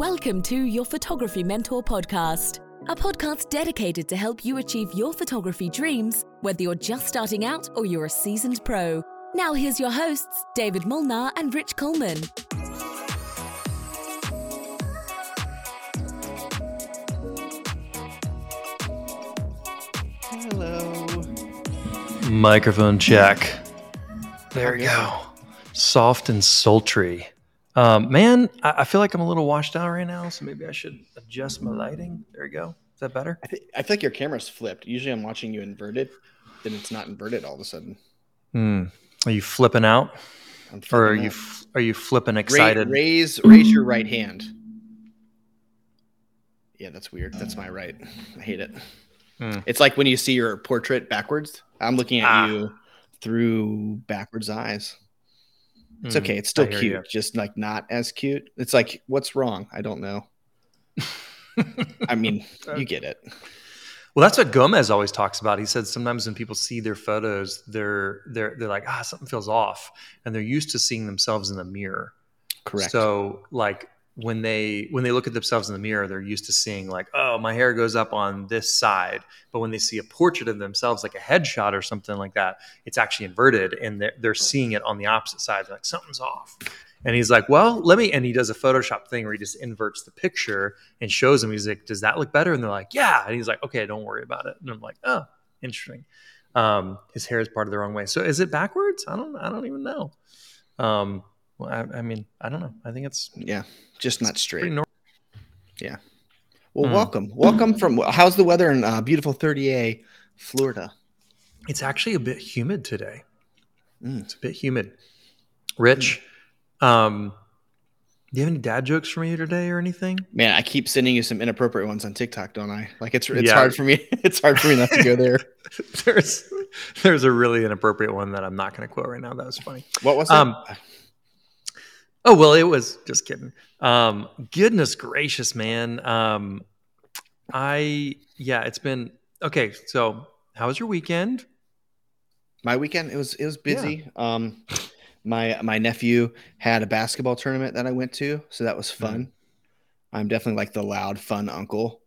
Welcome to your Photography Mentor podcast, a podcast dedicated to help you achieve your photography dreams, whether you're just starting out or you're a seasoned pro. Now, here's your hosts, David Molnar and Rich Coleman. Hello. Microphone check. There we go. Soft and sultry. Um, man, I, I feel like I'm a little washed out right now, so maybe I should adjust my lighting. There we go. Is that better? I, th- I feel like your camera's flipped. Usually I'm watching you inverted, then it's not inverted all of a sudden. Hmm. Are you flipping out, I'm or are flipping you f- are you flipping excited? raise raise your right hand. Yeah, that's weird. That's my right. I hate it. Hmm. It's like when you see your portrait backwards. I'm looking at Ah. you through backwards eyes. It's okay. It's still cute, you. just like not as cute. It's like, what's wrong? I don't know. I mean, you get it. Well, that's what Gomez always talks about. He said sometimes when people see their photos, they're they're they're like, ah, something feels off, and they're used to seeing themselves in the mirror. Correct. So like when they when they look at themselves in the mirror, they're used to seeing like, oh, my hair goes up on this side. But when they see a portrait of themselves, like a headshot or something like that, it's actually inverted, and they're, they're seeing it on the opposite side. They're like something's off. And he's like, well, let me. And he does a Photoshop thing where he just inverts the picture and shows them. He's like, does that look better? And they're like, yeah. And he's like, okay, don't worry about it. And I'm like, oh, interesting. Um, his hair is parted the wrong way. So is it backwards? I don't. I don't even know. Um, well, I, I mean, I don't know. I think it's yeah, just not straight. normal. Well, Hmm. welcome, welcome from. How's the weather in uh, beautiful 30A, Florida? It's actually a bit humid today. Mm. It's a bit humid. Rich, um, do you have any dad jokes for me today or anything? Man, I keep sending you some inappropriate ones on TikTok, don't I? Like it's it's Yeah. hard for me. It's hard for me not to go there. there's there's a really inappropriate one that I'm not going to quote right now. That was funny. What was it? Um, Oh well, it was just kidding. Um, goodness gracious, man. Um, I yeah, it's been okay. So, how was your weekend? my weekend it was it was busy. Um, my my nephew had a basketball tournament that I went to, so that was fun. I'm definitely like the loud, fun uncle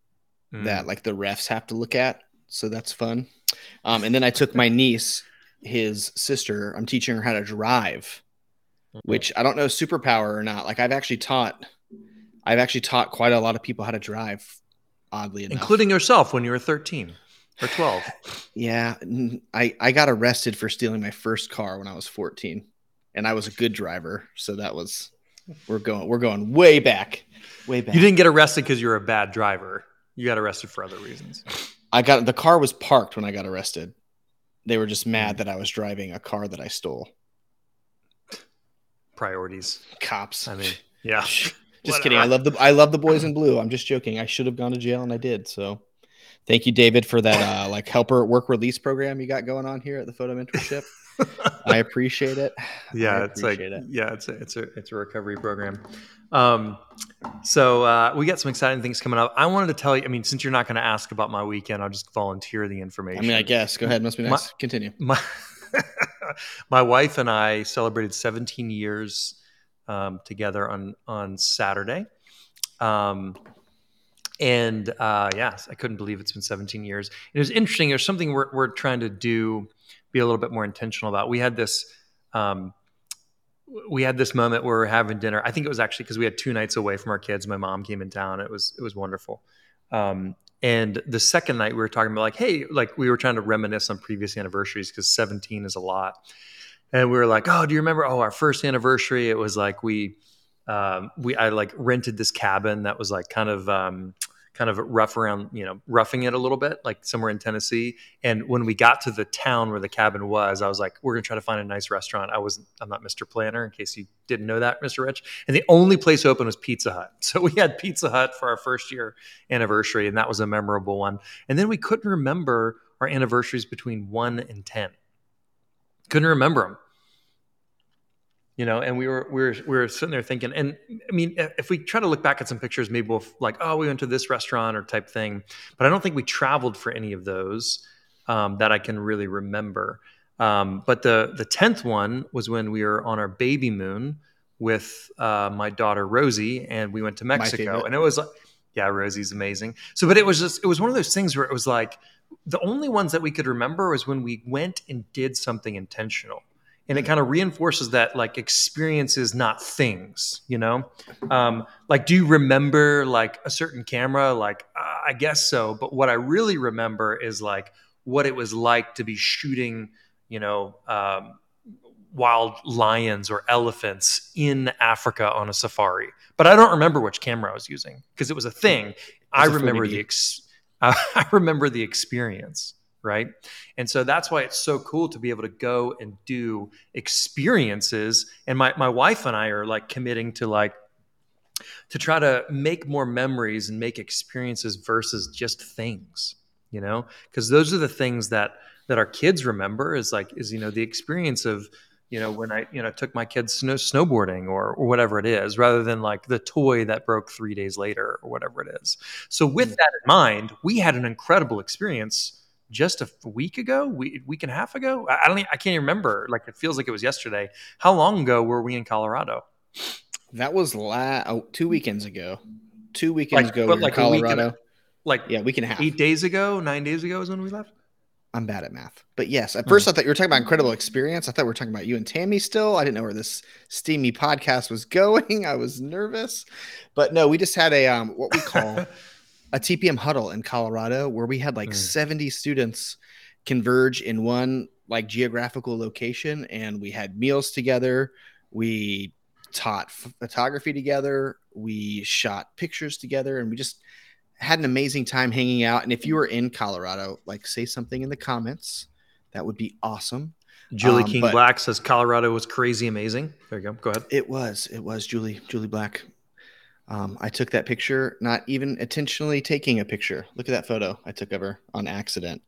Mm. that like the refs have to look at, so that's fun. Um, and then I took my niece, his sister. I'm teaching her how to drive. Which I don't know superpower or not. Like I've actually taught, I've actually taught quite a lot of people how to drive. Oddly enough, including yourself when you were 13 or 12. yeah, I I got arrested for stealing my first car when I was 14, and I was a good driver, so that was we're going we're going way back, way back. You didn't get arrested because you were a bad driver. You got arrested for other reasons. I got the car was parked when I got arrested. They were just mad that I was driving a car that I stole. Priorities. Cops. I mean, yeah. just whatever. kidding. I love the I love the boys in blue. I'm just joking. I should have gone to jail and I did. So thank you, David, for that uh like helper work release program you got going on here at the photo mentorship. I appreciate it. yeah, I it's like it. yeah, it's a it's a it's a recovery program. Um, so uh, we got some exciting things coming up. I wanted to tell you. I mean, since you're not going to ask about my weekend, I'll just volunteer the information. I mean, I guess. Go ahead. Must be My- nice. Continue. my my wife and I celebrated 17 years um, together on on Saturday, um, and uh, yes, I couldn't believe it's been 17 years. It was interesting. There's something we're we're trying to do, be a little bit more intentional about. We had this. Um, we had this moment where we are having dinner. I think it was actually because we had two nights away from our kids. My mom came in town. It was it was wonderful. Um, and the second night we were talking about like, hey, like we were trying to reminisce on previous anniversaries because 17 is a lot. And we were like, oh, do you remember? Oh, our first anniversary. It was like we um, we I like rented this cabin that was like kind of um, kind of rough around, you know, roughing it a little bit, like somewhere in Tennessee. And when we got to the town where the cabin was, I was like, we're gonna try to find a nice restaurant. I wasn't, I'm not Mr. Planner, in case you didn't know that, Mr. Rich. And the only place open was Pizza Hut. So we had Pizza Hut for our first year anniversary, and that was a memorable one. And then we couldn't remember our anniversaries between one and ten. Couldn't remember them you know and we were we were we were sitting there thinking and i mean if we try to look back at some pictures maybe we'll like oh we went to this restaurant or type thing but i don't think we traveled for any of those um, that i can really remember um, but the the 10th one was when we were on our baby moon with uh, my daughter Rosie, and we went to Mexico, and it was like, yeah, Rosie's amazing. So, but it was just, it was one of those things where it was like, the only ones that we could remember was when we went and did something intentional. And it kind of reinforces that like experiences, not things, you know? Um, like, do you remember like a certain camera? Like, uh, I guess so. But what I really remember is like what it was like to be shooting, you know, um, wild lions or elephants in Africa on a safari. But I don't remember which camera I was using because it was a thing. I a remember the ex- I remember the experience, right? And so that's why it's so cool to be able to go and do experiences. And my my wife and I are like committing to like to try to make more memories and make experiences versus just things, you know? Because those are the things that that our kids remember is like is you know the experience of you know when I you know took my kids snow, snowboarding or or whatever it is rather than like the toy that broke 3 days later or whatever it is. So with mm. that in mind, we had an incredible experience just a week ago, week, week and a half ago. I I don't, I can't even remember. Like it feels like it was yesterday. How long ago were we in Colorado? That was la- oh, two weekends ago. Two weekends Like- ago, we like in a Colorado. Like yeah, week and a half. eight days ago, nine days ago is when we left. I'm bad at math, but yes. Hmm. At first, I thought you were talking about incredible experience. I thought we were talking about you and Tammy still. I didn't know where this steamy podcast was going. I was nervous, but no, we just had a um, what we call a TPM huddle in Colorado, where we had like Mm. 70 students converge in one like geographical location, and we had meals together. We taught ph- photography together. We shot pictures together, and we just had an amazing time hanging out. And if you were in Colorado, like say something in the comments, that would be awesome. Julie Um, King Black says Colorado was crazy amazing. There you go. Go ahead. It was, it was Julie, Julie Black. Um, I took that picture, not even intentionally taking a picture. Look at that photo I took of her on accident.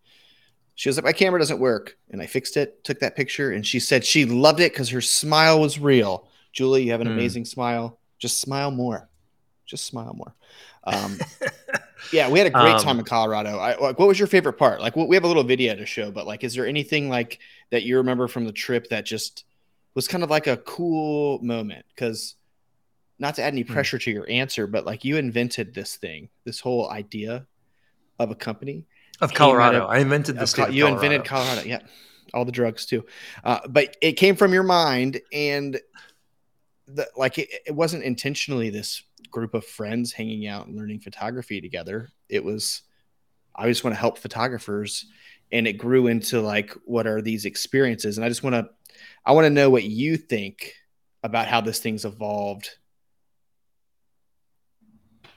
She was like, My camera doesn't work. And I fixed it, took that picture, and she said she loved it because her smile was real. Julie, you have an Hmm. amazing smile. Just smile more. Just smile more. Um, yeah, we had a great time Um, in Colorado. I, like, what was your favorite part? Like, we have a little video to show, but like, is there anything like that you remember from the trip that just was kind of like a cool moment? Because not to add any Hmm. pressure to your answer, but like you invented this thing, this whole idea of a company. Of Colorado. of- I invented the Of state Col- of you Colorado. invented Colorado. Yeah. All the drugs too. Uh, but it came from your mind and the, like it, it wasn't intentionally this group of friends hanging out and learning photography together. It was, I just want to help photographers and it grew into like, what are these experiences? And I just want to, I want to know what you think about how this thing's evolved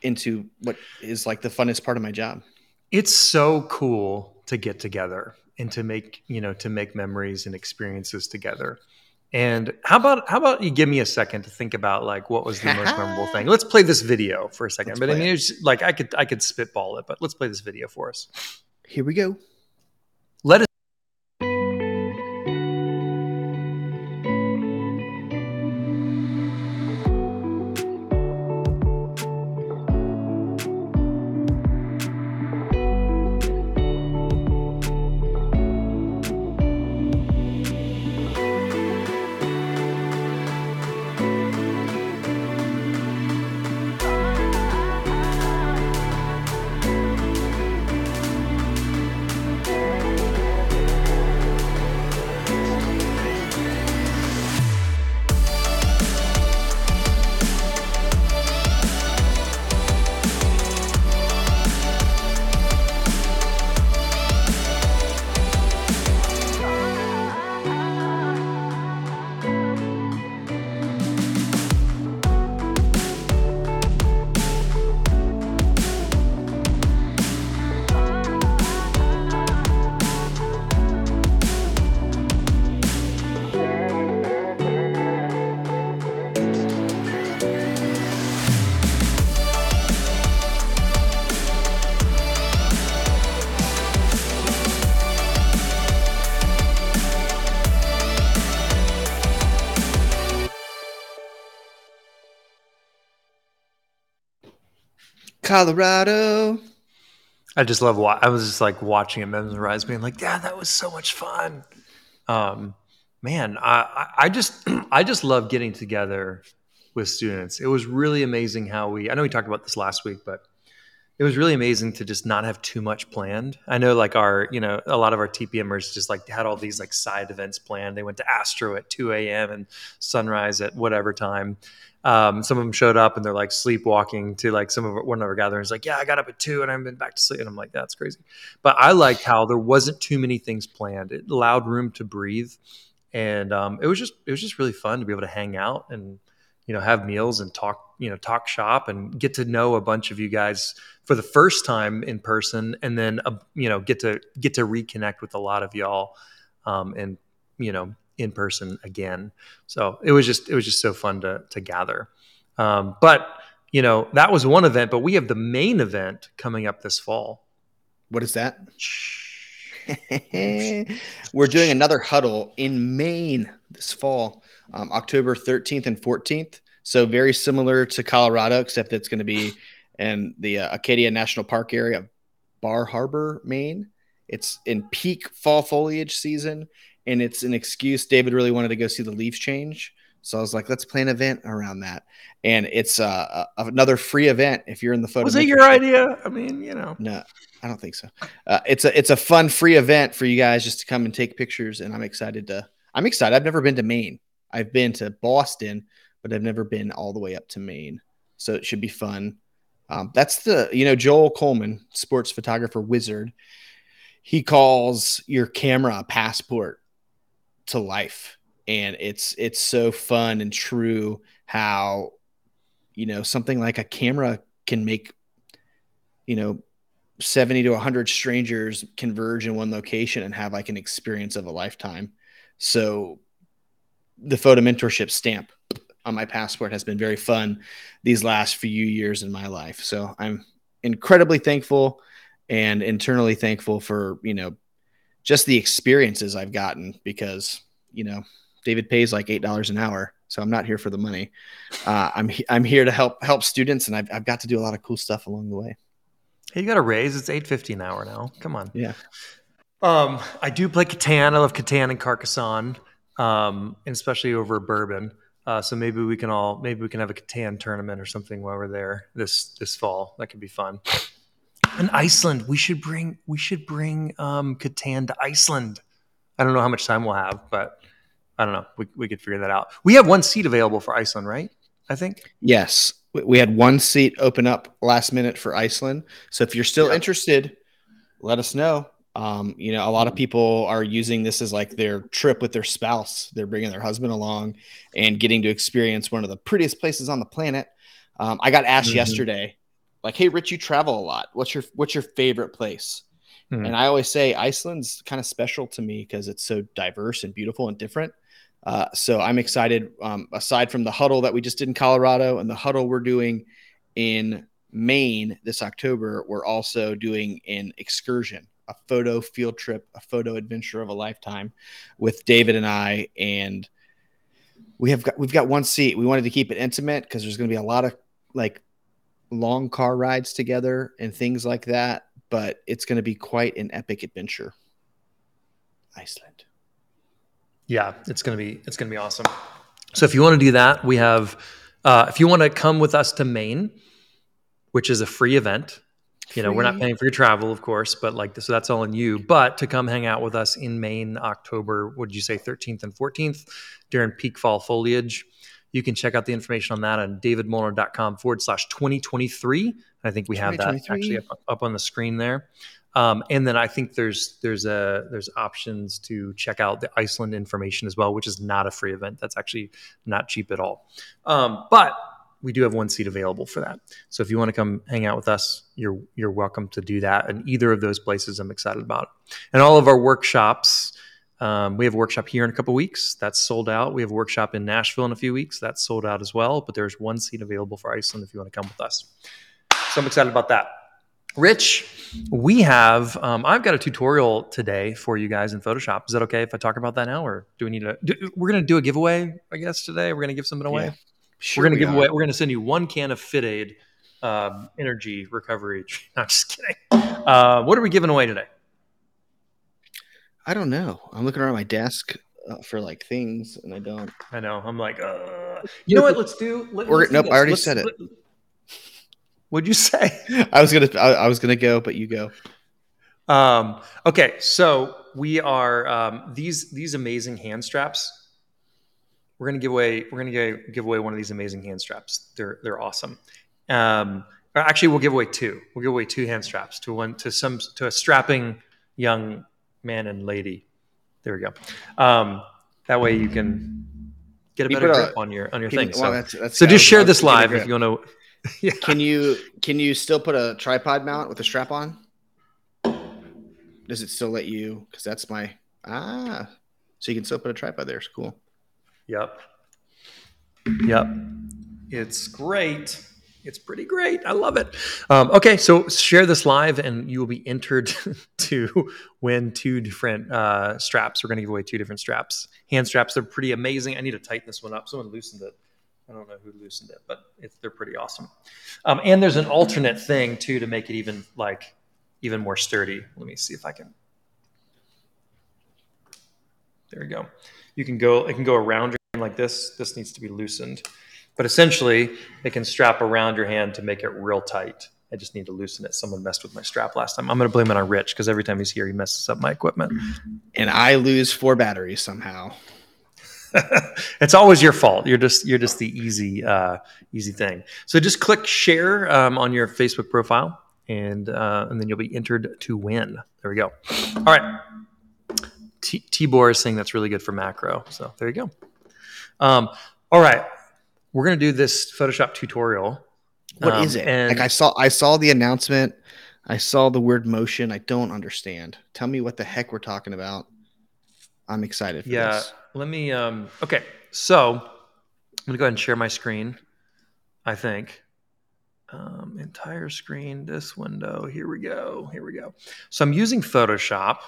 into what is like the funnest part of my job. it's so cool to get together and to make you know to make memories and experiences together and how about how about you give me a second to think about like what was the most memorable thing let's play this video for a 2nd Let's but i mean it. it's like i could i could spitball it but let's play this video for us Here we go. Colorado. i just love wa- i was just like watching it mesmerized being like yeah that was so much fun um man i I just i just love getting together with students. It was really amazing how we. I know we talked about this last week, but it was really amazing to just not have too much planned. I know like our, you know, a lot of our TPMers just like had all these like side events planned. They went to Astro at 2 a.m. and sunrise at whatever time. Um, some of them showed up and they're like sleepwalking to like some of our, one of our gatherings, like, yeah, I got up at two and I've been back to sleep. And I'm like, that's crazy. But I liked how there wasn't too many things planned. It allowed room to breathe. And um, it was just, it was just really fun to be able to hang out and, you know, have meals and talk, you know, talk shop and get to know a bunch of you guys for the first time in person, and then uh, you know get to get to reconnect with a lot of y'all, um, and you know in person again. So it was just it was just so fun to to gather. Um, but you know that was one event, but we have the main event coming up this fall. What is that? We're doing another huddle in Maine this fall, um, October 13th and 14th. So very similar to Colorado, except it's going to be in the uh, Acadia National Park area, Bar Harbor, Maine. It's in peak fall foliage season, and it's an excuse. David really wanted to go see the leaves change, so I was like, let's plan an event around that. And it's uh, another free event if you're in the photo. Was it your idea? I mean, you know, no, I don't think so. Uh, it's a it's a fun free event for you guys just to come and take pictures, and I'm excited to. I'm excited. I've never been to Maine. I've been to Boston, but I've never been all the way up to Maine. So it should be fun. Um, that's the you know Joel Coleman, sports photographer wizard. He calls your camera a passport to life, and it's it's so fun and true how you know something like a camera can make you know 70 to 100 strangers converge in one location and have like an experience of a lifetime. So the photo mentorship stamp on my passport has been very fun these last few years in my life. So I'm incredibly thankful and internally thankful for, you know, just the experiences I've gotten because, you know, David pays like $8 an hour. So I'm not here for the money. Uh, I'm, I'm here to help, help students. And I've, I've got to do a lot of cool stuff along the way. Hey, you got a raise. It's 850 an hour now. Come on. Yeah. Um, I do play Catan. I love Catan and Carcassonne. Um, and especially over bourbon. Uh, so maybe we can all maybe we can have a Catan tournament or something while we're there this this fall. That could be fun. And Iceland, we should bring we should bring um, Catan to Iceland. I don't know how much time we'll have, but I don't know. We we could figure that out. We have one seat available for Iceland, right? I think. Yes, we had one seat open up last minute for Iceland. So if you're still yeah. interested, let us know. Um, you know, a lot of people are using this as like their trip with their spouse. They're bringing their husband along and getting to experience one of the prettiest places on the planet. Um, I got asked mm-hmm. yesterday, like, "Hey, Rich, you travel a lot. What's your what's your favorite place?" Mm-hmm. And I always say Iceland's kind of special to me because it's so diverse and beautiful and different. Uh, so I'm excited. Um, aside from the huddle that we just did in Colorado and the huddle we're doing in Maine this October, we're also doing an excursion a photo field trip, a photo adventure of a lifetime with David and I. And we have got we've got one seat. We wanted to keep it intimate because there's going to be a lot of like long car rides together and things like that. But it's going to be quite an epic adventure. Iceland. Yeah, it's gonna be it's gonna be awesome. So if you want to do that, we have. Uh, if you want to come with us to Maine, which is a free event, you know, we're not paying for your travel, of course, but like, so that's all on you. But to come hang out with us in Maine, October, would you say 13th and 14th during peak fall foliage? You can check out the information on that on davidmolnar.com forward slash 2023. I think we have that actually up, up on the screen there. Um, and then I think there's there's a there's options to check out the Iceland information as well, which is not a free event. That's actually not cheap at all. Um, but we do have one seat available for that. So if you want to come hang out with us, you're you're welcome to do that. And either of those places, I'm excited about. And all of our workshops, um, we have a workshop here in a couple weeks. That's sold out. We have a workshop in Nashville in a few weeks. That's sold out as well. But there's one seat available for Iceland if you want to come with us. So I'm excited about that. Rich, we have. Um, I've got a tutorial today for you guys in Photoshop. Is that okay if I talk about that now, or do we need to? Do, we're going to do a giveaway, I guess today. We're going to give something away. Yeah. Sure we're going to give are. away. We're going to send you one can of FitAid um, energy recovery. No, I'm just kidding. Uh, what are we giving away today? I don't know. I'm looking around my desk uh, for like things, and I don't. I know. I'm like, uh, you know what? Let's do. Let, Or- let's do I already Let's- said it. let- What'd you say? I was gonna I, I was gonna go, but you go. Um, okay, so we are um, these these amazing hand straps. We're gonna give away. We're gonna give, give away one of these amazing hand straps. They're they're awesome. Um, or actually, we'll give away two. We'll give away two hand straps to one to some to a strapping young man and lady. There we go. Um, that way you can get a better put a- grip on your on your thing. you- So, well, that's- that's- so just share this live if you want to. yeah. Can you can you still put a tripod mount with a strap on? Does it still let you? Because that's my ah. So you can still put a tripod there. It's cool. Yep. Yep. It's great. It's pretty great. I love it. Um, okay, so share this live, and you will be entered to win two different uh, straps. We're going to give away two different straps, hand straps. They're pretty amazing. I need to tighten this one up. Someone loosened it. I don't know who loosened it, but they're pretty awesome. Um, and there's an alternate thing too to make it even like even more sturdy. Let me see if I can. There we go. You can go. It can go around your like this. This needs to be loosened, but essentially it can strap around your hand to make it real tight. I just need to loosen it. Someone messed with my strap last time. I'm going to blame it on Rich because every time he's here, he messes up my equipment. And I lose four batteries somehow. it's always your fault. You're just you're just the easy uh, easy thing. So just click share um, on your Facebook profile, and uh, and then you'll be entered to win. There we go. All right. T- Tibor is saying that's really good for macro. So there you go. Um, all right, we're gonna do this Photoshop tutorial. What is Um, it? and- like I saw I saw the announcement. I saw the word motion. I don't understand. Tell me what the heck we're talking about. I'm excited for Yeah. this. Let me. Um, okay. So I'm gonna go ahead and share my screen. I think. Um, entire screen. This window. Here we go. Here we go. So I'm using Photoshop.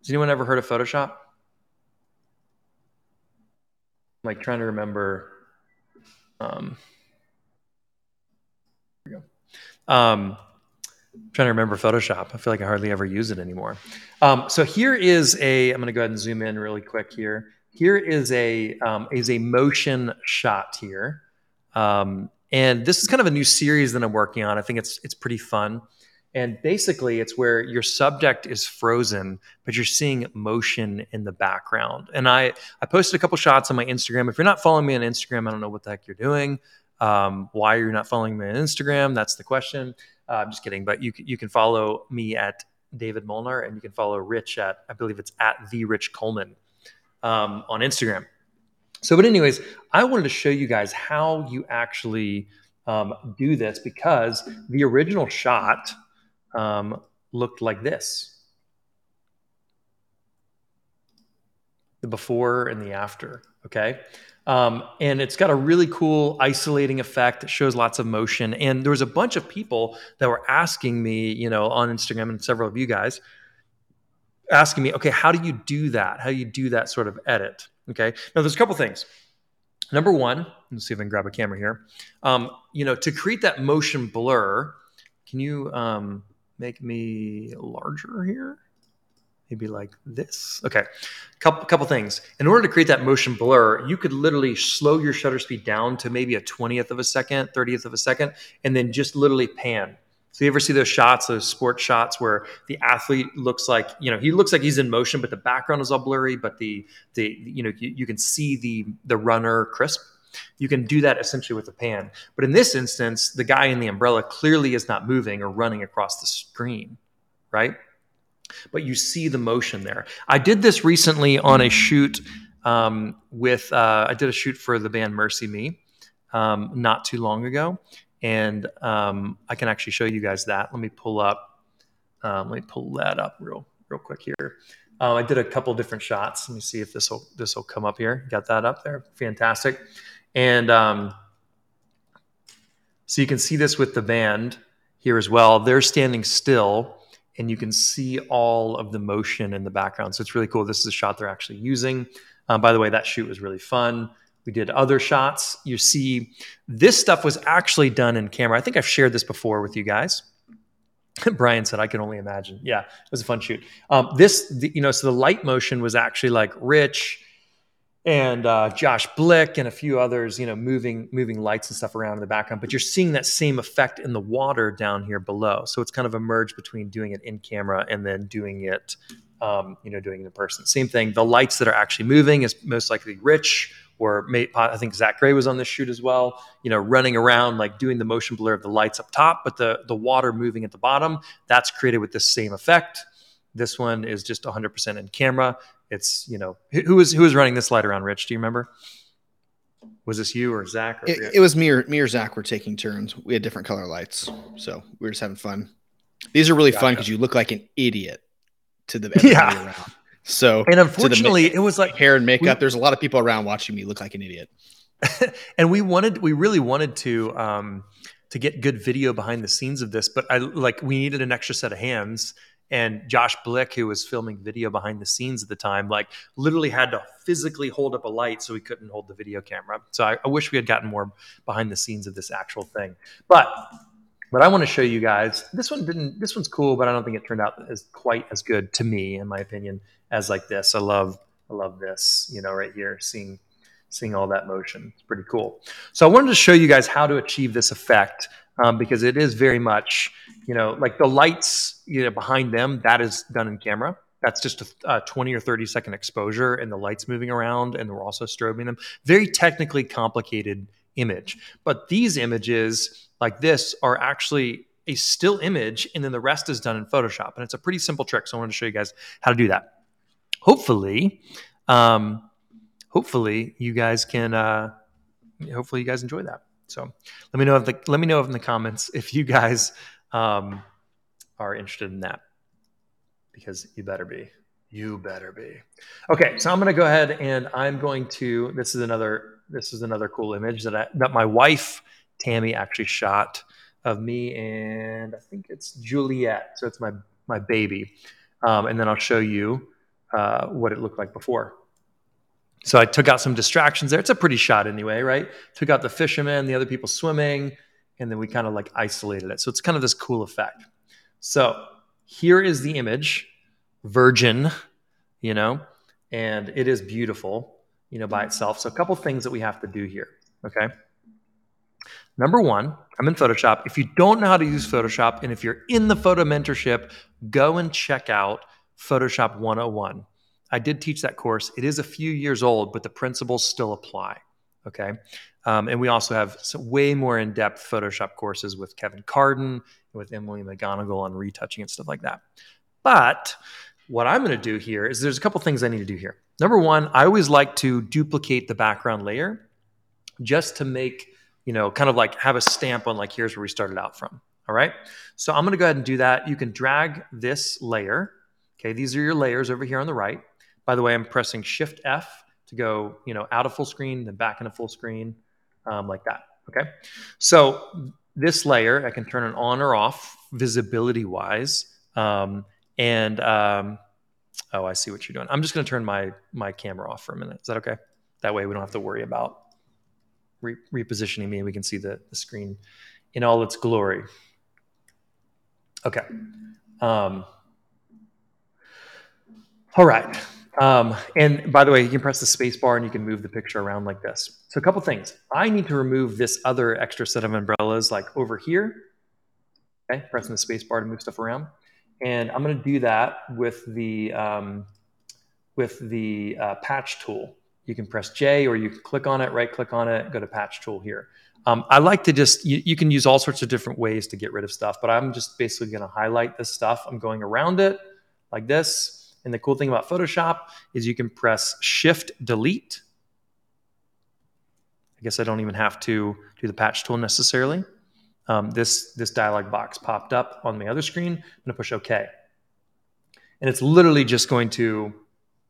Has anyone ever heard of Photoshop? I'm like trying to remember. Um, we go. Um, trying to remember Photoshop. I feel like I hardly ever use it anymore. Um, so here is a. I'm going to go ahead and zoom in really quick here. Here is a um, is a motion shot here, um, and this is kind of a new series that I'm working on. I think it's it's pretty fun, and basically it's where your subject is frozen, but you're seeing motion in the background. And I I posted a couple shots on my Instagram. If you're not following me on Instagram, I don't know what the heck you're doing. Um, why are you not following me on Instagram? That's the question. Uh, I'm just kidding, but you you can follow me at David Molnar, and you can follow Rich at I believe it's at the Rich Coleman um, on Instagram. So, but anyways, I wanted to show you guys how you actually um, do this because the original shot um, looked like this. The before and the after, okay? Um, and it's got a really cool isolating effect. that shows lots of motion. And there was a bunch of people that were asking me, you know, on Instagram and several of you guys asking me, okay, how do you do that? How do you do that sort of edit? Okay. Now there's a couple things. Number one, let's see if I can grab a camera here. Um, you know, to create that motion blur, can you um, make me larger here? Maybe like this. Okay. Couple couple things. In order to create that motion blur, you could literally slow your shutter speed down to maybe a 20th of a second, 30th of a second, and then just literally pan. So you ever see those shots, those sports shots where the athlete looks like, you know, he looks like he's in motion, but the background is all blurry, but the the you know, you, you can see the the runner crisp. You can do that essentially with a pan. But in this instance, the guy in the umbrella clearly is not moving or running across the screen, right? But you see the motion there. I did this recently on a shoot um, with, uh, I did a shoot for the band MercyMe um, not too long ago. And um, I can actually show you guys that. Let me pull up, um, let me pull that up real, real quick here. Uh, I did a couple different shots. Let me see if this will this will come up here. Got that up there. Fantastic. And um, so you can see this with the band here as well. They're standing still, and you can see all of the motion in the background. So it's really cool. This is a shot they're actually using. Um, by the way, that shoot was really fun. We did other shots. You see, this stuff was actually done in camera. I think I've shared this before with you guys. Brian said, "I can only imagine." Yeah, it was a fun shoot. Um, this, the, you know, so the light motion was actually like Rich and uh, Josh Blick and a few others, you know, moving moving lights and stuff around in the background. But you're seeing that same effect in the water down here below. So it's kind of a merge between doing it in camera and then doing it, um, you know, doing it in person. Same thing. The lights that are actually moving is most likely Rich or may, I think Zach Gray was on this shoot as well. You know, running around like doing the motion blur of the lights up top, but the the water moving at the bottom. That's created with the same effect. This one is just 100% in camera it's you know who was who was running this light around rich? Do you remember? Was this you or zach or it, it, was me or me or zach were taking turns. We had different color lights so we were just having fun. These are really gotcha. fun because you look like an idiot to the yeah. around. so and unfortunately it was like hair and makeup we, there's a lot of people around watching me look like an idiot. And we wanted we really wanted to um to get good video behind the scenes of this but i like we needed an extra set of hands and Josh Blick, who was filming video behind the scenes at the time, like literally had to physically hold up a light so he couldn't hold the video camera. So I, I wish we had gotten more behind the scenes of this actual thing. But but I want to show you guys. This one didn't. This one's cool, but I don't think it turned out as quite as good to me, in my opinion, as like this. I love I love this. You know, right here, seeing seeing all that motion. It's pretty cool. So I wanted to show you guys how to achieve this effect um, because it is very much, you know, like the lights, you know, behind them, that is done in camera. That's just a, a 20 or 30 second exposure and the lights moving around and we're also strobing them. Very technically complicated image. But these images like this are actually a still image and then the rest is done in Photoshop. And it's a pretty simple trick. So I wanted to show you guys how to do that. Hopefully, um, hopefully you guys can, uh, hopefully you guys enjoy that. So let me know if the let me know in the comments if you guys um, are interested in that because you better be. You better be. Okay, so I'm going to go ahead and I'm going to. This is another. This is another cool image that I that my wife Tammy actually shot of me and I think it's Juliet. So it's my my baby, um, and then I'll show you uh, what it looked like before. So I took out some distractions there. It's a pretty shot anyway, right? Took out the fishermen, the other people swimming, and then we kind of like isolated it. So it's kind of this cool effect. So here is the image, virgin, you know, and it is beautiful, you know, by itself. So a couple things that we have to do here, okay? Number one, I'm in Photoshop. If you don't know how to use Photoshop, and if you're in the photo mentorship, go and check out Photoshop 101. I did teach that course. It is a few years old, but the principles still apply. Okay. Um, and we also have way more in depth Photoshop courses with Kevin Carden, with Emily McGonigal on retouching and stuff like that. But what I'm going to do here is there's a couple things I need to do here. Number one, I always like to duplicate the background layer just to make, you know, kind of like have a stamp on like here's where we started out from. All right. So I'm going to go ahead and do that. You can drag this layer. Okay. These are your layers over here on the right. By the way, I'm pressing Shift F to go, you know, out of full screen, then back into full screen, um, like that. Okay. So this layer, I can turn it on or off visibility wise. Um, and um, oh, I see what you're doing. I'm just going to turn my my camera off for a minute. Is that okay? That way we don't have to worry about re- repositioning me. We can see the, the screen in all its glory. Okay. Um, all right. Um, and by the way, you can press the space bar and you can move the picture around like this. So a couple things. I need to remove this other extra set of umbrellas like over here. Okay, pressing the space bar to move stuff around. And I'm going to do that with the um, with the uh, patch tool. You can press J or you can click on it, right click on it, go to patch tool here. Um, I like to just, you, you, can use all sorts of different ways to get rid of stuff, but I'm just basically going to highlight this stuff. I'm going around it like this and the cool thing about Photoshop is you can press Shift Delete. I guess I don't even have to do the patch tool necessarily. Um, this, this dialog box popped up on my other screen. I'm to push OK. And it's literally just going to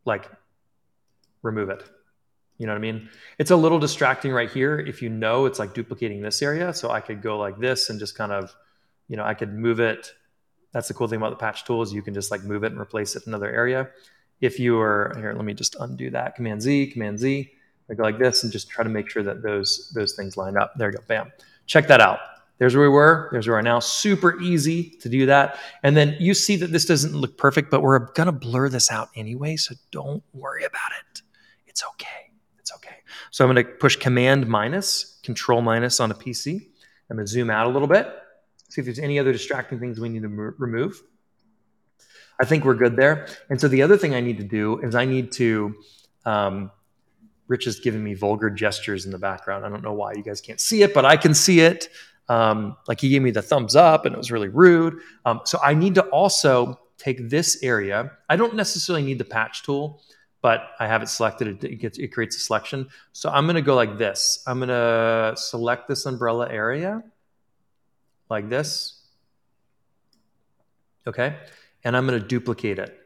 like remove it. You know what I mean? It's a little distracting right here if you know it's like duplicating this area. So I could go like this and just kind of, you know, I could move it that's the cool thing about the patch tool is you can just like move it and replace it in another area. If you are here, let me just undo that. Command Z, Command Z. I go like this and just try to make sure that those those things line up. There you go. Bam. Check that out. There's where we were. There's where we are now. Super easy to do that. And then you see that this doesn't look perfect, but we're gonna blur this out anyway. So don't worry about it. It's okay. It's okay. So I'm to push Command minus, Control minus on a PC. I'm to zoom out a little bit, see if there's any other distracting things we need to remove. I think we're good there. And so the other thing I need to do is I need to. Um, Rich is giving me vulgar gestures in the background. I don't know why you guys can't see it, but I can see it. Um, like he gave me the thumbs up and it was really rude. Um, so I need to also take this area. I don't necessarily need the patch tool, but I have it selected. It, gets, it creates a selection. So I'm going to go like this. I'm going to select this umbrella area like this. Okay. And I'm going to duplicate it.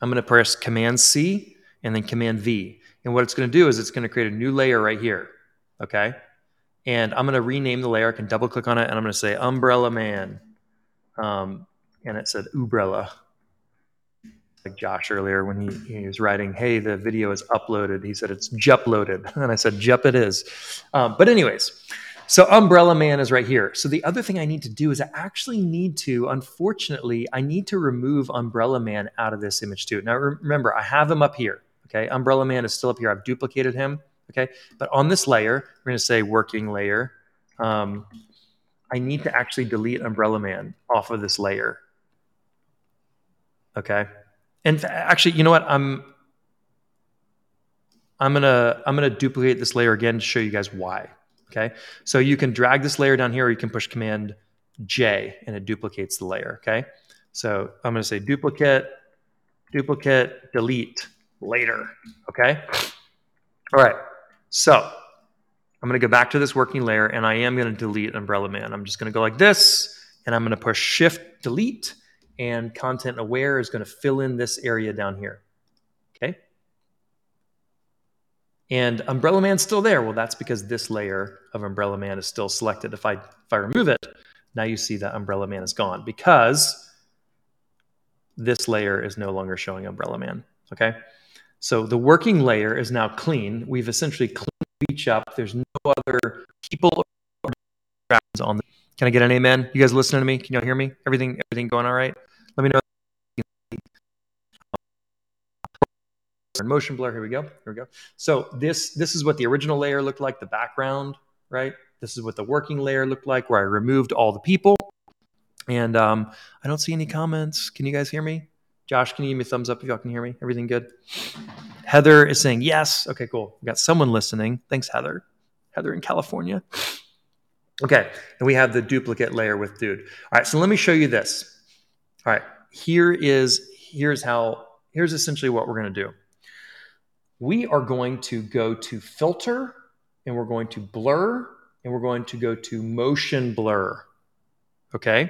I'm going to press Command C and then Command V. And what it's going to do is it's going to create a new layer right here. Okay. And I'm going to rename the layer. I can double click on it and I'm going to say Umbrella Man. Um, and it said Umbrella. Like Josh earlier when he, he was writing, hey, the video is uploaded. He said it's Juploaded. And I said, Jup it is. Um, but, anyways, so Umbrella Man is right here. So the other thing I need to do is I actually need to, unfortunately, I need to remove Umbrella Man out of this image too. Now remember, I have him up here. Okay, Umbrella Man is still up here. I've duplicated him. Okay, but on this layer, we're going to say working layer. Um, I need to actually delete Umbrella Man off of this layer. Okay, and actually, you know what? I'm I'm gonna I'm gonna duplicate this layer again to show you guys why. Okay, so you can drag this layer down here, or you can push Command J, and it duplicates the layer. Okay, so I'm gonna say duplicate, duplicate, delete later. Okay, all right. So I'm going to go back to this working layer and I am going to delete Umbrella Man. I'm just going to go like this and I'm going to push Shift Delete and Content Aware is going to fill in this area down here. Okay. And Umbrella Man's still there. Well, that's because this layer of Umbrella Man is still selected. If I if I remove it, now you see that Umbrella Man is gone because this layer is no longer showing Umbrella Man. Okay. So the working layer is now clean. We've essentially cleaned beach up. There's no other people on the. Can I get an amen? You guys listening to me? Can y'all hear me? Everything, everything going all right? Motion blur. Here we go. Here we go. So this this is what the original layer looked like. The background, right? This is what the working layer looked like, where I removed all the people. And um, I don't see any comments. Can you guys hear me? Josh, can you give me a thumbs up if y'all can hear me? Everything good? Heather is saying yes. Okay, cool. We got someone listening. Thanks, Heather. Heather in California. Okay, and we have the duplicate layer with dude. All right, so let me show you this. All right, here is here's how here's essentially what we're going to do. We are going to go to filter and we're going to blur and we're going to go to motion blur. Okay?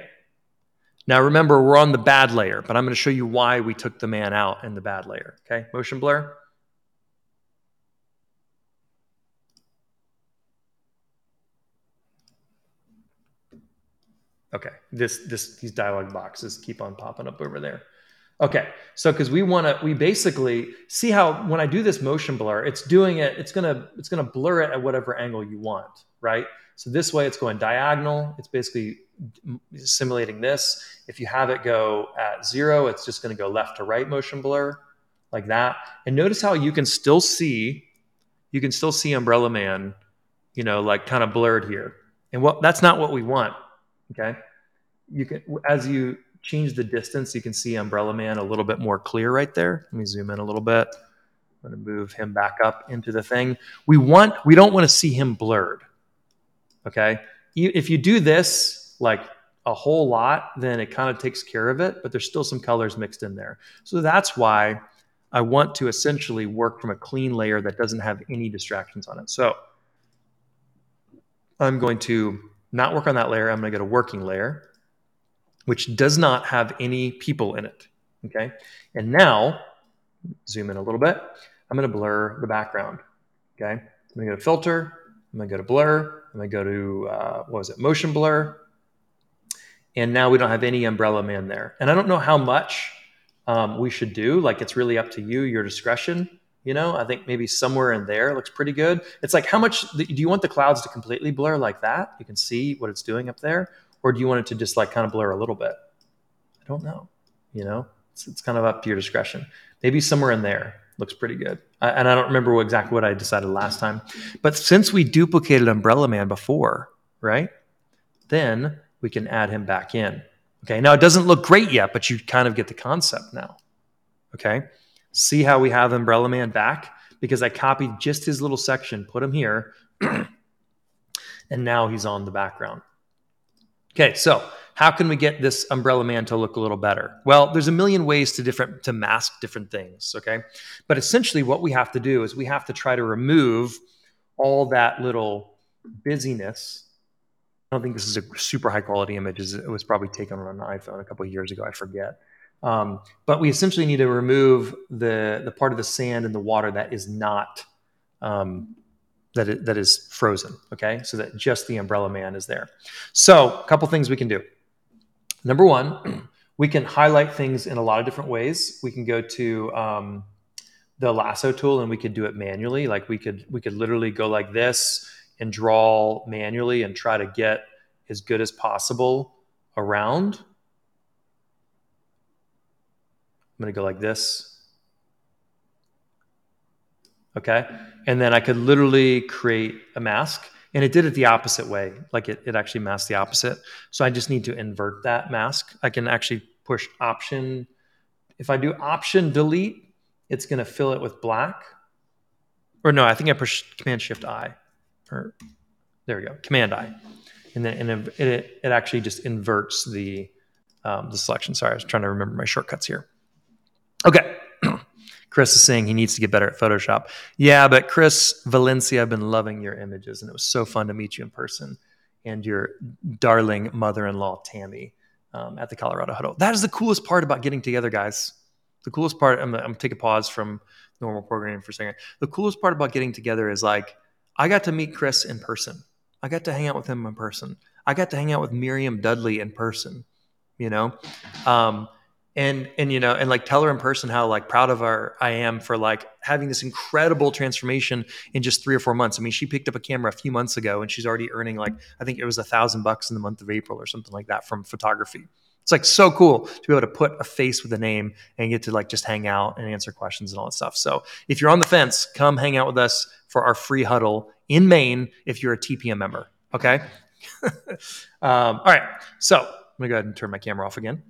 Now remember, we're on the bad layer, but I'm going to show you why we took the man out in the bad layer. Okay, motion blur. Okay, this this these dialog boxes keep on popping up over there. Okay, so because we want to, we basically see how when I do this motion blur, it's doing it. It's gonna it's gonna blur it at whatever angle you want, right? So this way, it's going diagonal. It's basically simulating this. If you have it go at zero, it's just to go left to right motion blur like that. And notice how you can still see, you can still see Umbrella Man, you know, like kind of blurred here. And what that's not what we want. Okay. You can, as you change the distance, you can see Umbrella Man a little bit more clear right there. Let me zoom in a little bit. I'm going to move him back up into the thing. We want, we don't want to see him blurred. Okay. If you do this, like a whole lot, then it kind of takes care of it, but there's still some colors mixed in there. So that's why I want to essentially work from a clean layer that doesn't have any distractions on it. So I'm going to not work on that layer. I'm going to get a working layer, which does not have any people in it. Okay. And now, zoom in a little bit, I'm going to blur the background. Okay. I'm going to go to filter. I'm going to go to blur. I'm going to go to, uh, what was it, motion blur and now we don't have any umbrella man there. And I don't know how much um, we should do. Like it's really up to you, your discretion. You know, I think maybe somewhere in there looks pretty good. It's like how much do you want the clouds to completely blur like that? You can see what it's doing up there, or do you want it to just like kind of blur a little bit? I don't know. You know, it's, it's kind of up to your discretion. Maybe somewhere in there. Looks pretty good. and I don't remember exactly what I decided last time. But since we duplicated Umbrella Man before, right? Then we can add him back in. Okay. Now it doesn't look great yet, but you kind of get the concept now. Okay. See how we have Umbrella Man back? Because I copied just his little section, put him here, and now he's on the background. Okay, so how can we get this umbrella man to look a little better? Well, there's a million ways to different to mask different things, okay? But essentially what we have to do is we have to try to remove all that little busyness. I don't think this is a super high quality image. It was probably taken on an iPhone a couple years ago. I forget. Um, but we essentially need to remove the the part of the sand and the water that is not um, that is, that is frozen. Okay, so that just the umbrella man is there. So a couple things we can do. Number one, we can highlight things in a lot of different ways. We can go to um, the lasso tool and we could do it manually. Like we could we could literally go like this and draw manually and try to get as good as possible around. I'm going to go like this. Okay. And then I could literally create a mask and it did it the opposite way. Like it, it actually masked the opposite. So I just need to invert that mask. I can actually push option. If I do option delete, it's going to fill it with black. Or no, I think I push command shift I. Or there we go, command I. And then and it, it actually just inverts the, um, the selection. Sorry, I was trying to remember my shortcuts here. Okay. Chris is saying he needs to get better at Photoshop. Yeah, but Chris Valencia, I've been loving your images, and it was so fun to meet you in person and your darling mother-in-law Tammy um, at the Colorado Huddle. That is the coolest part about getting together, guys. The coolest part. I'm, I'm gonna take a pause from normal programming for a second. The coolest part about getting together is like I got to meet Chris in person. I got to hang out with him in person. I got to hang out with Miriam Dudley in person. You know. Um, and and you know and like tell her in person how like proud of her i am for like having this incredible transformation in just three or four months. I mean she picked up a camera a few months ago and she's already earning like i think it was a thousand bucks in the month of april or something like that from photography. It's like so cool to be able to put a face with a name and get to like just hang out and answer questions and all that stuff. So if you're on the fence come hang out with us for our free huddle in maine if you're a tpm member okay? Um, all right. So i'm gonna go ahead and turn my camera off again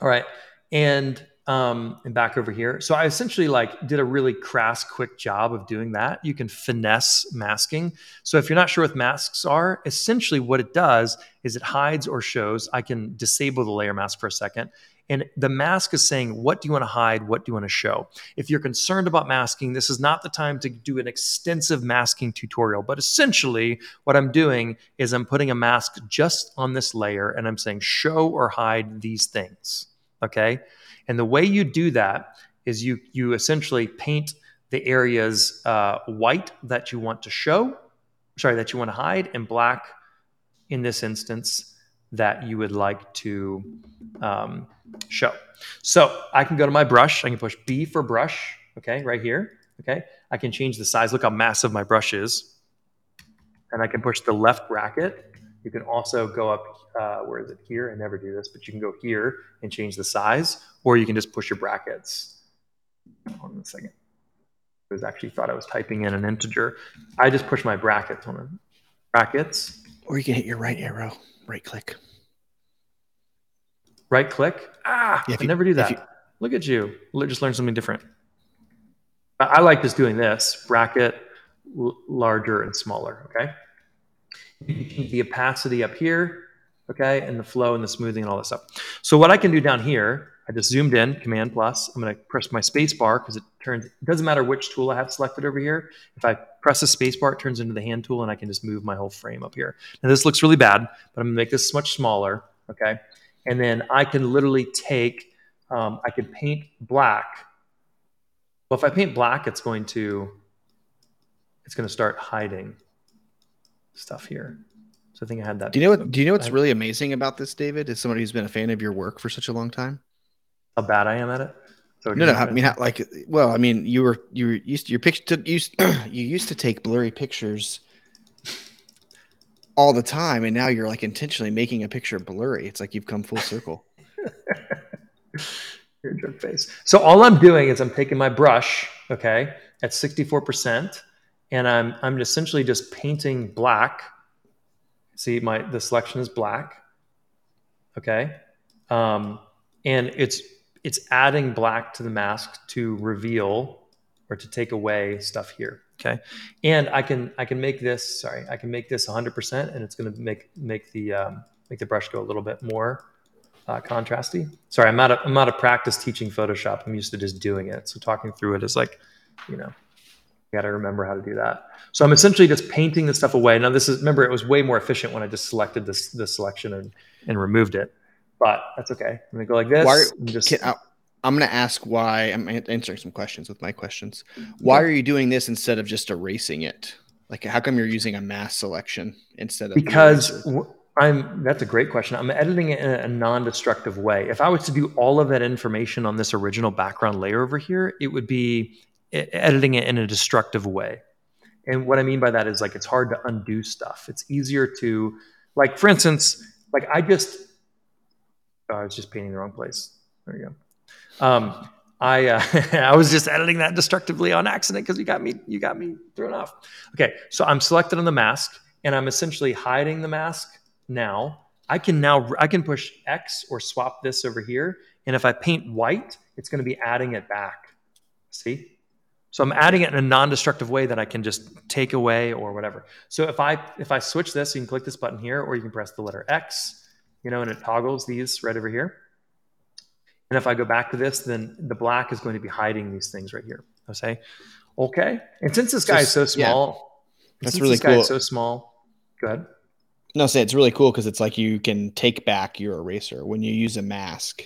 all right. And um, and back over here. So I essentially like did a really crass, quick job of doing that. You can finesse masking. So if you're not sure what masks are, essentially what it does is it hides or shows. I can disable the layer mask for a second. And the mask is saying, what do you want to hide? What do you want to show? If you're concerned about masking, this is not the time to do an extensive masking tutorial. But essentially, what I'm doing is I'm putting a mask just on this layer and I'm saying, show or hide these things. Okay. And the way you do that is you you essentially paint the areas uh, white that you want to show, sorry, that you want to hide, and black in this instance that you would like to um, show. So I can go to my brush. I can push B for brush. Okay, right here. Okay, I can change the size. Look how massive my brush is. And I can push the left bracket. You can also go up uh, where is it here? I never do this, but you can go here and change the size, or you can just push your brackets. Hold on a second. I was actually thought I was typing in an integer. I just push my brackets on brackets. Or you can hit your right arrow, right click. Right click. Ah, yeah, I you, never do that. You, Look at you. Just learn something different. I like just doing this bracket larger and smaller. Okay. The opacity up here okay, and the flow and the smoothing and all that stuff. So what I can do down here, I just zoomed in, Command plus. I'm going to press my space bar because it turns. It doesn't matter which tool I have selected over here. If I press the space bar, it turns into the hand tool, and I can just move my whole frame up here. Now this looks really bad, but I'm going to make this much smaller, okay? And then I can literally take. Um, I could paint black. Well, if I paint black, it's going to. It's going to start hiding stuff here. So I think I had that. Do you know what? Do you know what's really amazing about this, David? Is somebody who's been a fan of your work for such a long time. How bad I am at it? So no, no. I mean, how, like, well, I mean, you were you were used to your picture. Took used you used to take blurry pictures all the time, and now you're like intentionally making a picture blurry. It's like you've come full circle. You're face. So all I'm doing is I'm taking my brush, okay, at 64%, and I'm I'm essentially just painting black. See, my the selection is black. Okay. Um, and it's it's adding black to the mask to reveal or to take away stuff here. Okay. And I can I can make this, sorry, I can make this 100% and it's going to make make the um, make the brush go a little bit more uh, contrasty. Sorry, I'm out of I'm out of practice teaching Photoshop. I'm used to just doing it. So talking through it is like, you know, got to remember how to do that. So I'm essentially just painting the stuff away. Now this is remember it was way more efficient when I just selected this this selection and and removed it. But that's okay. I'm gonna go like this. Why, just, can, I, I'm going to ask why. I'm answering some questions with my questions. Mm-hmm. Why are you doing this instead of just erasing it? Like, how come you're using a mass selection instead of because I'm that's a great question. I'm editing it in a non-destructive way. If I was to do all of that information on this original background layer over here, it would be editing it in a destructive way. And what I mean by that is like it's hard to undo stuff. It's easier to like for instance, like I just oh, I was just painting the wrong place. There you go. Um, I uh, I was just editing that destructively on accident because you got me you got me thrown off. Okay, so I'm selected on the mask and I'm essentially hiding the mask now. I can now I can push X or swap this over here, and if I paint white, it's going to be adding it back. See? So I'm adding it in a non-destructive way that I can just take away or whatever. So if I if I switch this, you can click this button here, or you can press the letter X, you know, and it toggles these right over here. And if I go back to this, then the black is going to be hiding these things right here. I say, okay. And since this guy is so small, yeah. that's really cool. so small. Go ahead. No, say it's really cool because it's like you can take back your eraser when you use a mask.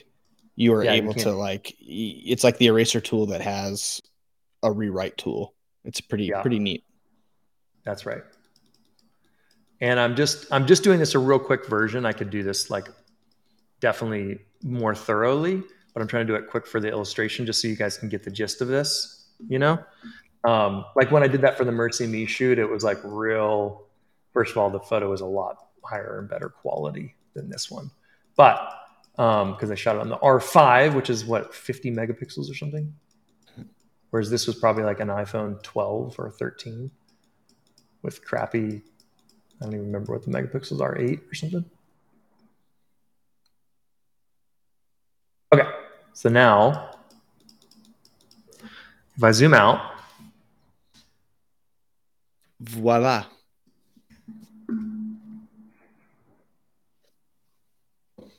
You are yeah, able you to like. It's like the eraser tool that has a rewrite tool. It's pretty yeah. pretty neat. That's right. And I'm just I'm just doing this a real quick version. I could do this like definitely more thoroughly, but I'm trying to do it quick for the illustration just so you guys can get the gist of this, you know? Um, like when I did that for the MercyMe shoot, it was like real first of all, the photo is a lot higher and better quality than this one. But because um, I shot it on the R5, which is what 50 megapixels or something, whereas this was probably like an iPhone 12 or 13 with crappy. I don't even remember what the megapixels are, eight or something. Okay, so now if I zoom out, voila.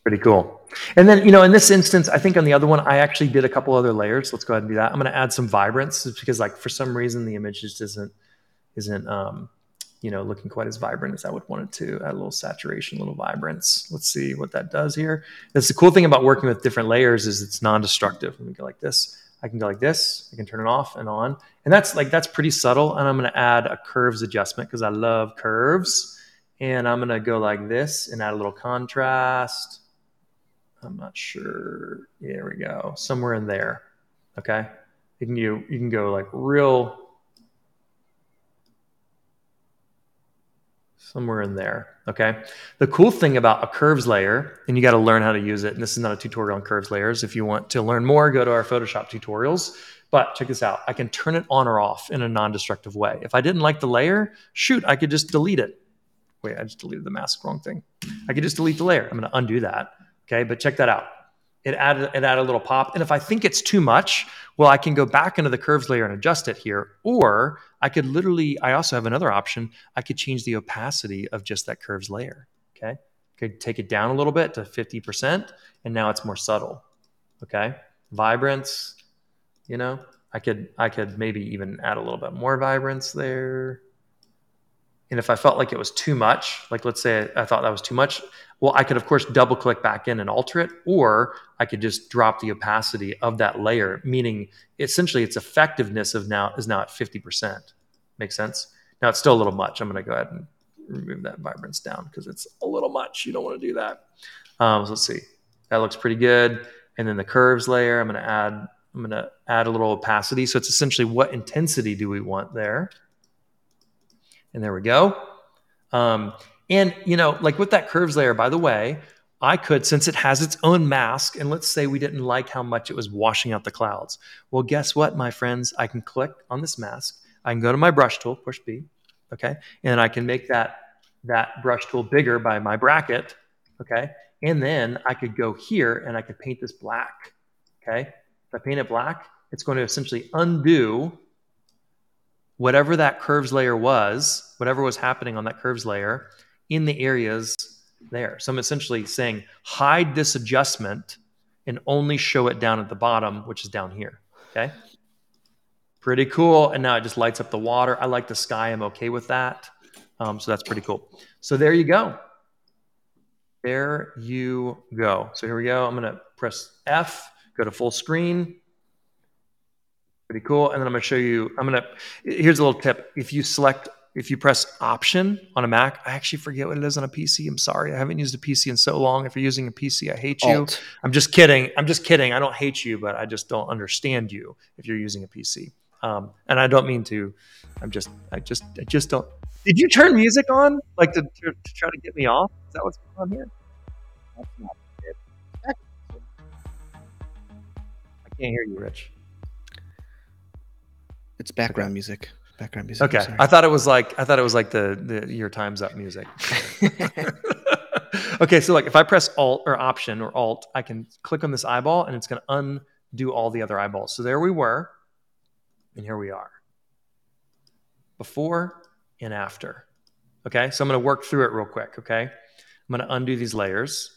Pretty cool. And then, you know, in this instance, I think on the other one, I actually did a couple other layers. Let's go ahead and do that. I'm going to add some vibrance because like for some reason the image just isn't, isn't, um, you know, looking quite as vibrant as I would want it to. Add a little saturation, a little vibrance. Let's see what that does here. That's the cool thing about working with different layers is it's non-destructive. Let me go like this. I can go like this. I can turn it off and on. And that's like, that's pretty subtle. And I'm going to add a curves adjustment because I love curves. And I'm going to go like this and add a little contrast I'm not sure. There we go. Somewhere in there. Okay. You can you, you can go like real somewhere in there. Okay. The cool thing about a curves layer, and you got to learn how to use it. And this is not a tutorial on curves layers. If you want to learn more, go to our Photoshop tutorials. But check this out. I can turn it on or off in a non-destructive way. If I didn't like the layer, shoot, I could just delete it. Wait, I just deleted the mask wrong thing. I could just delete the layer. I'm going to undo that. Okay, but check that out. It added, it added a little pop. And if I think it's too much, well, I can go back into the curves layer and adjust it here. Or I could literally, I also have another option. I could change the opacity of just that curves layer. Okay. Could take it down a little bit to 50%, and now it's more subtle. Okay. Vibrance, you know, I could I could maybe even add a little bit more vibrance there. And if I felt like it was too much, like let's say I thought that was too much, well, I could of course double click back in and alter it, or I could just drop the opacity of that layer, meaning essentially its effectiveness of now is now at 50%. Makes sense? Now it's still a little much. I'm going to go ahead and remove that vibrance down because it's a little much. You don't want to do that. Um, so let's see. That looks pretty good. And then the curves layer, I'm going to add, I'm going to add a little opacity. So it's essentially what intensity do we want there? And there we go. Um, and you know, like with that curves layer, by the way, I could, since it has its own mask, and let's say we didn't like how much it was washing out the clouds. Well, guess what, my friends? I can click on this mask. I can go to my brush tool, push B, okay, and I can make that that brush tool bigger by my bracket, okay, and then I could go here and I could paint this black, okay. If I paint it black, it's going to essentially undo whatever that curves layer was, whatever was happening on that curves layer in the areas there. So I'm essentially saying hide this adjustment and only show it down at the bottom, which is down here. Okay. Pretty cool. And now it just lights up the water. I like the sky. I'm okay with that. Um, so that's pretty cool. So there you go. There you go. So here we go. I'm going to press F, go to full screen. Pretty cool. And then I'm going to show you, I'm going to, here's a little tip. If you select if you press option on a Mac, I actually forget what it is on a PC. I'm sorry. I haven't used a PC in so long. If you're using a PC, I hate you. Alt. I'm just kidding. I'm just kidding. I don't hate you, but I just don't understand you if you're using a PC. Um, and I don't mean to. I'm just, I just, I just don't. Did you turn music on, like to, to, to try to get me off? Is that what's going on here? That's not it. I can't hear you, Rich. It's background okay. music background music. Okay, I thought it was like I thought it was like the the your times up music. okay, so like if I press Alt or Option or Alt, I can click on this eyeball and it's going to undo all the other eyeballs. So there we were, and here we are. Before and after. Okay, so I'm going to work through it real quick. Okay, I'm going to undo these layers.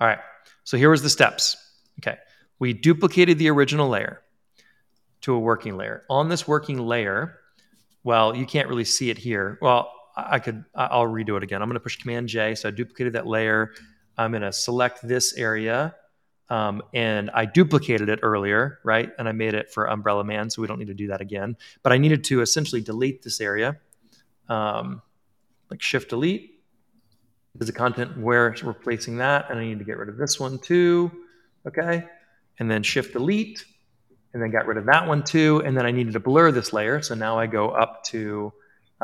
All right, so here was the steps. Okay, we duplicated the original layer to a working layer. On this working layer, well, you can't really see it here. Well, I could, I'll redo it again. I'm going to push Command J. So I duplicated that layer. I'm going to select this area. Um, and I duplicated it earlier, right? And I made it for Umbrella Man, so we don't need to do that again. But I needed to essentially delete this area, um, like Shift Delete. There's the content where we're placing that, and I need to get rid of this one too. Okay, and then Shift Delete and then got rid of that one too. And then I needed to blur this layer. So now I go up to,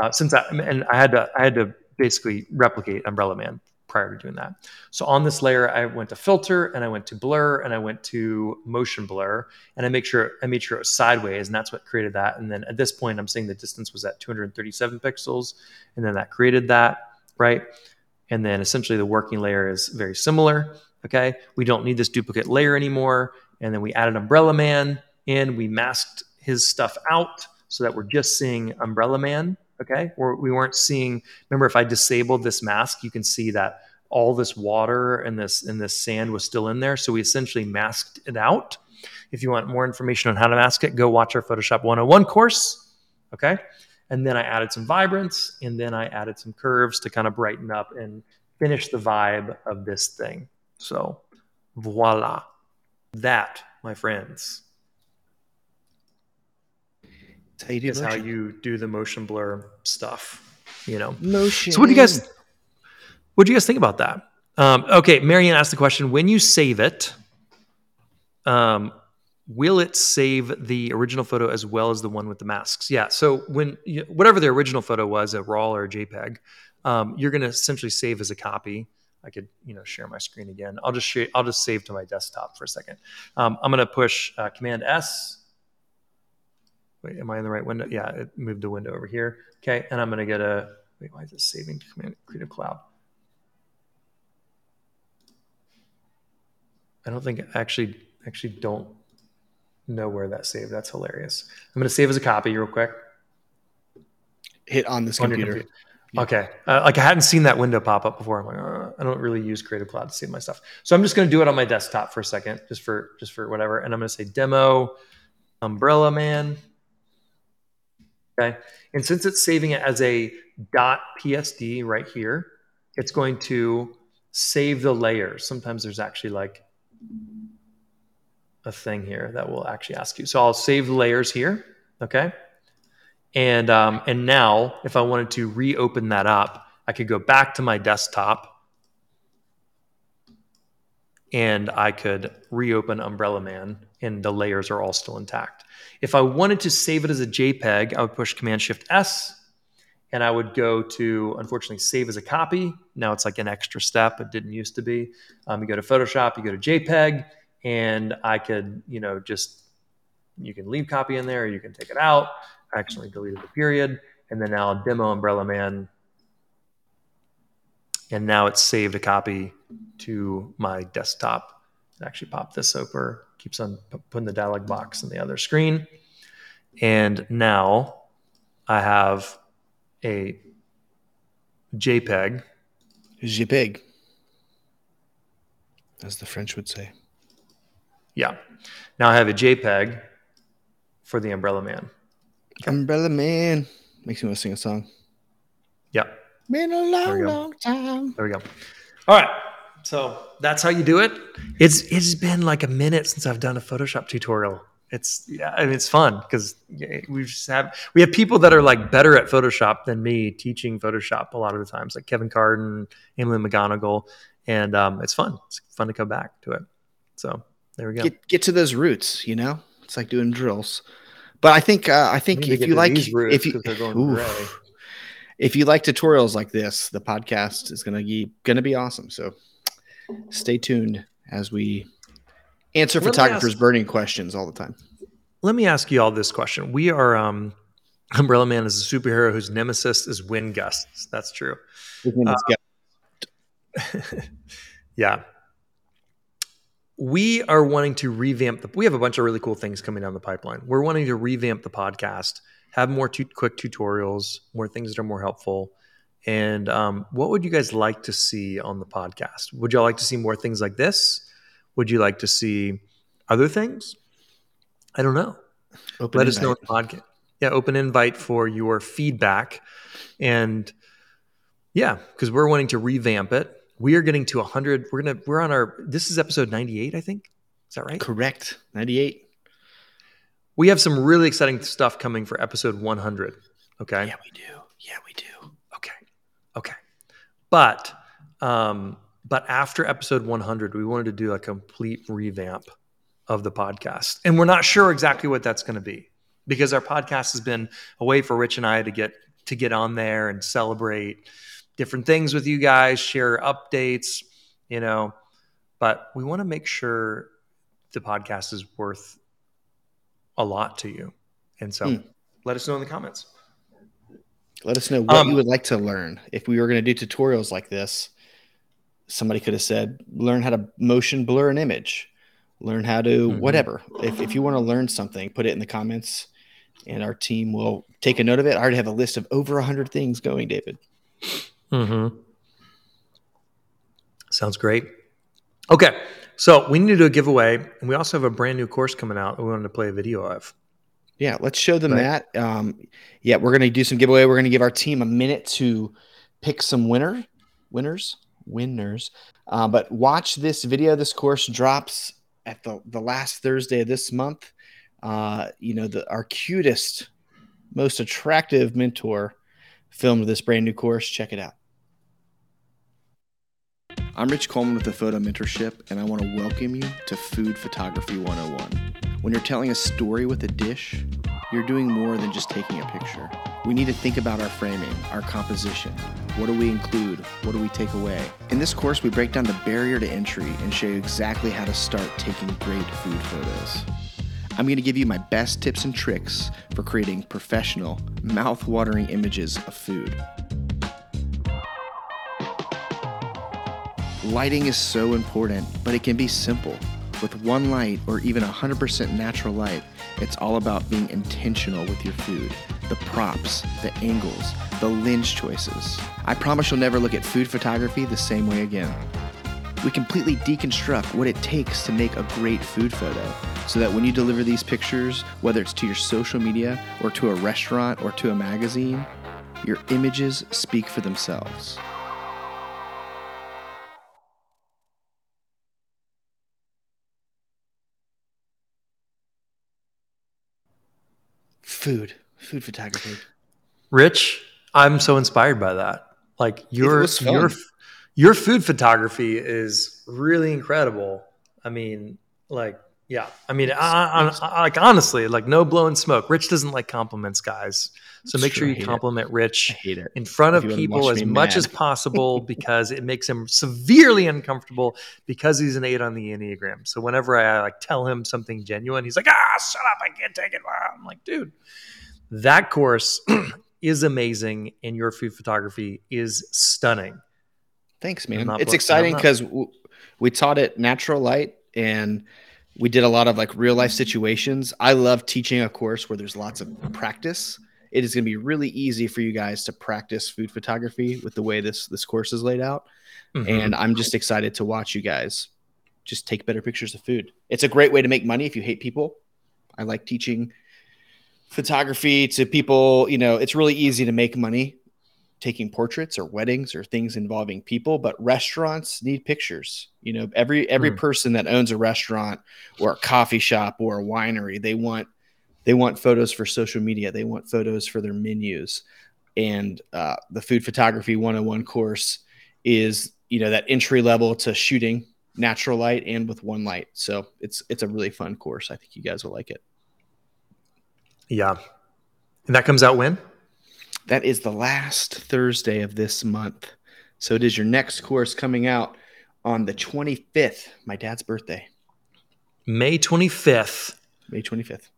uh, since I, and I had to, I had to basically replicate Umbrella Man prior to doing that. So on this layer, I went to filter and I went to blur and I went to motion blur and I make sure, I made sure it was sideways and that's what created that. And then at this point, I'm saying the distance was at 237 pixels and then that created that, right? And then essentially the working layer is very similar. Okay. We don't need this duplicate layer anymore. And then we added Umbrella Man and we masked his stuff out so that we're just seeing Umbrella Man. Okay, or we weren't seeing. Remember, if I disabled this mask, you can see that all this water and this and this sand was still in there. So we essentially masked it out. If you want more information on how to mask it, go watch our Photoshop 101 course. Okay. And then I added some vibrance and then I added some curves to kind of brighten up and finish the vibe of this thing. So voila. That, my friends, how you do is how you do the motion blur stuff. You know, motion. So what do you guys? What do you guys think about that? Um, okay, Marianne asked the question: When you save it, um, will it save the original photo as well as the one with the masks? Yeah. So when you, whatever the original photo was, a RAW or a JPEG, um, you're going to essentially save as a copy. I could, you know, share my screen again. I'll just share, I'll just save to my desktop for a second. Um, I'm going to push uh, Command S Wait, am I in the right window? Yeah, it moved the window over here. Okay, and I'm going to get a, wait, why is it saving to command Creative Cloud? I don't think actually, actually don't know where that saved. That's hilarious. I'm going to save as a copy real quick. Hit on this on computer. computer. Yeah. Okay. Uh, like I hadn't seen that window pop up before. I'm like, uh, I don't really use Creative Cloud to save my stuff. So I'm just going to do it on my desktop for a second, just for, just for whatever. And I'm going to say demo umbrella man. Okay. And since it's saving it as a .psd right here, it's going to save the layers. Sometimes there's actually like a thing here that will actually ask you. So I'll save the layers here. Okay. And, um, and now if I wanted to reopen that up, I could go back to my desktop and I could reopen Umbrella Man and the layers are all still intact. If I wanted to save it as a JPEG, I would push Command Shift S and I would go to unfortunately save as a copy. Now it's like an extra step. It didn't used to be. Um, you go to Photoshop, you go to JPEG, and I could you know just you can leave copy in there, you can take it out. I actually deleted the period, and then now demo Umbrella Man, and now it's saved a copy to my desktop. It actually popped this over, keeps on putting the dialog box in the other screen, and now I have a JPEG. JPEG, as the French would say. Yeah. Now I have a JPEG for the Umbrella Man. Umbrella Man makes me want to sing a song. Yep. Been a long, long time. There we go. All right. So that's how you do it. It's it's been like a minute since I've done a Photoshop tutorial. It's yeah, I mean, it's fun because we just have we have people that are like better at Photoshop than me teaching Photoshop a lot of the times, like Kevin Carden, Emily McGonigal, and um, it's fun. It's fun to come back to it. So there we go. Get get to those roots. You know, it's like doing drills. But I think uh, I think if you like if you if you like tutorials like this, the podcast is gonna be gonna be awesome. So stay tuned as we answer let photographers' ask, burning questions all the time. Let me ask you all this question. We are um, Umbrella Man is a superhero whose nemesis is wind gusts. That's true. Uh, yeah. We are wanting to revamp the. We have a bunch of really cool things coming down the pipeline. We're wanting to revamp the podcast, have more quick tutorials, more things that are more helpful. And um, what would you guys like to see on the podcast? Would y'all like to see more things like this? Would you like to see other things? I don't know. Open Let invite. us know in the podcast. Yeah, open invite for your feedback. And yeah, because we're wanting to revamp it. We are getting to 100. We're going to, we're on our, this is episode 98, I think. Is that right? Correct. 98. We have some really exciting stuff coming for episode 100. Okay. Yeah, we do. Yeah, we do. Okay. But, um, but after episode 100, we wanted to do a complete revamp of the podcast. And we're not sure exactly what that's going to be because our podcast has been a way for Rich and I to get to get on there and celebrate different things with you guys, share updates, you know, but we want to make sure the podcast is worth a lot to you. And so hmm. let us know in the comments. Let us know what um, you would like to learn. If we were going to do tutorials like this, somebody could have said, learn how to motion blur an image, learn how to mm-hmm. whatever. If, if you want to learn something, put it in the comments and our team will take a note of it. I already have a list of over 100 things going, David. Mm-hmm. Sounds great. Okay. So we need to do a giveaway. And we also have a brand new course coming out that we wanted to play a video of. Yeah, let's show them right. that. Um, yeah, we're going to do some giveaway. We're going to give our team a minute to pick some winner winners winners. Uh, but watch this video. This course drops at the, the last Thursday of this month. Uh, you know, the our cutest, most attractive mentor filmed this brand new course. Check it out. I'm Rich Coleman with the Photo Mentorship, and I want to welcome you to Food Photography 101. When you're telling a story with a dish, you're doing more than just taking a picture. We need to think about our framing, our composition. What do we include? What do we take away? In this course, we break down the barrier to entry and show you exactly how to start taking great food photos. I'm going to give you my best tips and tricks for creating professional, mouth-watering images of food. Lighting is so important, but it can be simple. With one light or even 100% natural light, it's all about being intentional with your food the props, the angles, the lens choices. I promise you'll never look at food photography the same way again. We completely deconstruct what it takes to make a great food photo so that when you deliver these pictures, whether it's to your social media or to a restaurant or to a magazine, your images speak for themselves. Food, food photography. Rich, I'm so inspired by that. Like your your your food photography is really incredible. I mean, like Yeah, I mean, I, I, like honestly, like no blowing smoke. Rich doesn't like compliments, guys. So make true, sure you hate it. compliment Rich I hate it. in front of people as much mad. as possible because it makes him severely uncomfortable because he's an eight on the enneagram. So whenever I like tell him something genuine, he's like, "Ah, shut up! I can't take it." I'm like, dude, that course is amazing, and your food photography is stunning. Thanks, man. It's exciting because w- we taught it natural light and we did a lot of like real life situations. I love teaching a course where there's lots of practice. It is going to be really easy for you guys to practice food photography with the way this this course is laid out. Mhm. And I'm just excited to watch you guys just take better pictures of food. It's a great way to make money if you hate people. I like teaching photography to people, you know, it's really easy to make money taking portraits or weddings or things involving people, but restaurants need pictures. You know, every every Hmm. person that owns a restaurant or a coffee shop or a winery, they want they want photos for social media. They want photos for their menus. And uh, the food photography 101 course is, you know, that entry level to shooting natural light and with one light. So it's it's a really fun course. I think you guys will like it. yeah, and that comes out when? That is the last Thursday of this month. So it is your next course coming out on the 25th, my dad's birthday, May twenty fifth. May 25th.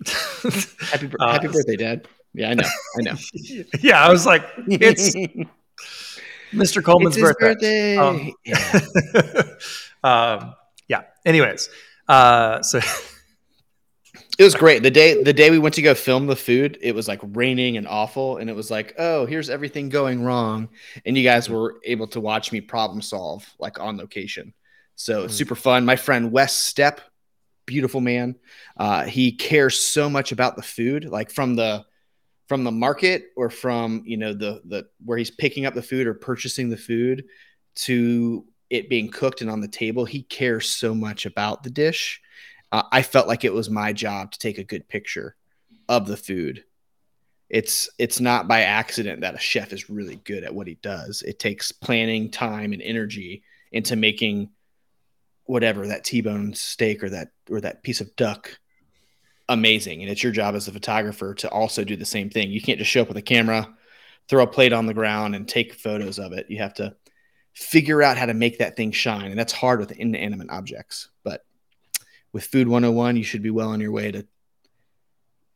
Happy, Uh, happy birthday, dad. Yeah, I know. I know. yeah, I was like, it's Mr. Coleman's It's his birthday. birthday. Um, Yeah. um, yeah. Anyways, uh, so It was great. The day the day we went to go film the food, it was like raining and awful, and it was like, oh, here's everything going wrong, and you guys were able to watch me problem solve like on location. So Mm. super fun. My friend Wes Step, beautiful man. Uh, he cares so much about the food, like from the from the market or from you know the the where he's picking up the food or purchasing the food to it being cooked and on the table. He cares so much about the dish uh, I felt like it was my job to take a good picture of the food. It's it's not by accident that a chef is really good at what he does. It takes planning, time, and energy into making whatever that T-bone steak or that or that piece of duck amazing. And it's your job as a photographer to also do the same thing. You can't just show up with a camera, throw a plate on the ground, and take photos of it. You have to figure out how to make that thing shine, and that's hard with inanimate objects. But with Food 101, you should be well on your way to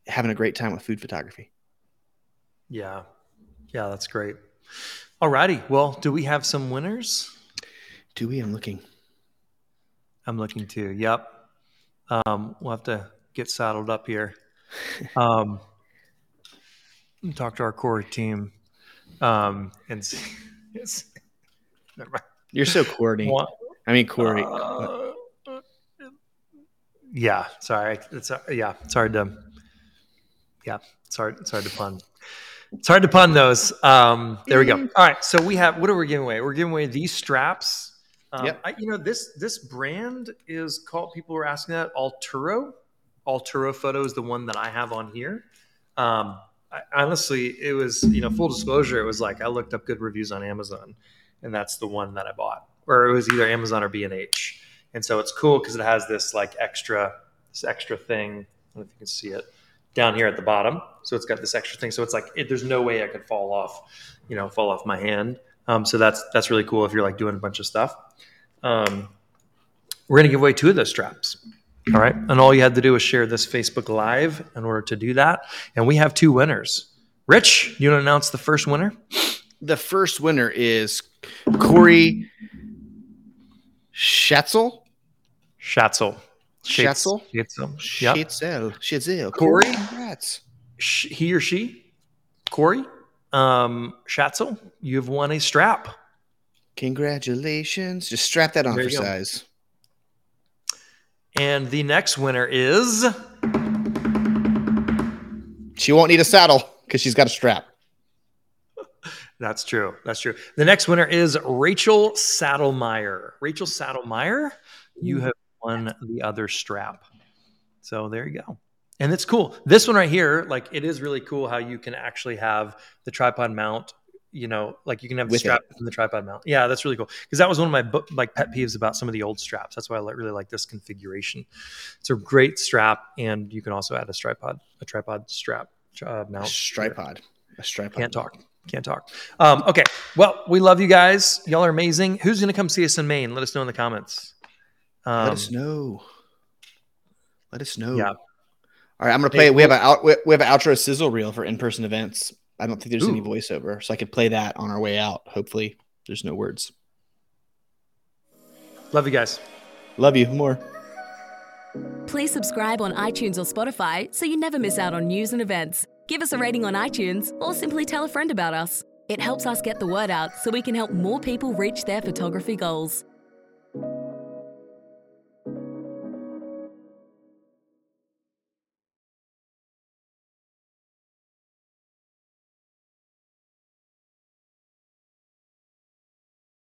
having a great time with food photography. yeah, yeah, that's great. Alrighty. Well, do we have some winners? Do we? I'm looking. I'm looking too. Yep. Um, we'll have to get saddled up here. Um, talk to our core team. Um, and see. You're so corny. I mean, Corey. Uh, yeah, sorry. It's uh, yeah, it's hard to yeah, it's hard. It's hard to pun. It's hard to pun those. Um, there we go. All right, so we have what are we giving away? We're giving away these straps. Um, Yep. I, you know this this brand is called. People were asking that Altura. Altura photo is the one that I have on here. Um, I, honestly, it was you know full disclosure. It was like I looked up good reviews on Amazon, and that's the one that I bought. Or it was either Amazon or B and H. And so it's cool because it has this like extra this extra thing. I don't know if you can see it down here at the bottom. So it's got this extra thing. So it's like it, there's no way I could fall off, you know, fall off my hand. Um, so that's that's really cool if you're like doing a bunch of stuff. Um, we're gonna give away two of those straps. All right, and all you had to do was share this Facebook Live in order to do that. And we have two winners. Rich, you want to announce the first winner? The first winner is Corey Schatzel. Schatzel. Schatzel? Schatzel. Yep. Schatzel. Schatzel. Corey? Congrats. He or she, Corey, um, Schatzel, you have won a strap. Congratulations. Just strap that on There for you go. size. And the next winner is She won't need a saddle because she's got a strap. that's true. That's true. The next winner is Rachel Saddlemeyer. Rachel Saddlemeyer, you have won the other strap. So there you go. And it's cool. This one right here, like it is really cool how you can actually have the tripod mount you know, like you can have the With strap from the tripod mount. Yeah, that's really cool. Because that was one of my like pet peeves about some of the old straps. That's why I really like this configuration. It's a great strap, and you can also add a tripod, a tripod strap uh, A mount. stripod. A stripod. Can't talk. Can't talk. Um, okay. Well, we love you guys. Y'all are amazing. Who's going to come see us in Maine? Let us know in the comments. Um, Let us know. Let us know. Yeah. All right, I'm gonna Hey, play. we have an out. We we have an outro sizzle reel for in-person events. I don't think there's any voiceover, so I could play that on our way out. Hopefully, there's no words. Love you guys. Love you more. Please subscribe on iTunes or Spotify so you never miss out on news and events. Give us a rating on iTunes or simply tell a friend about us. It helps us get the word out so we can help more people reach their photography goals.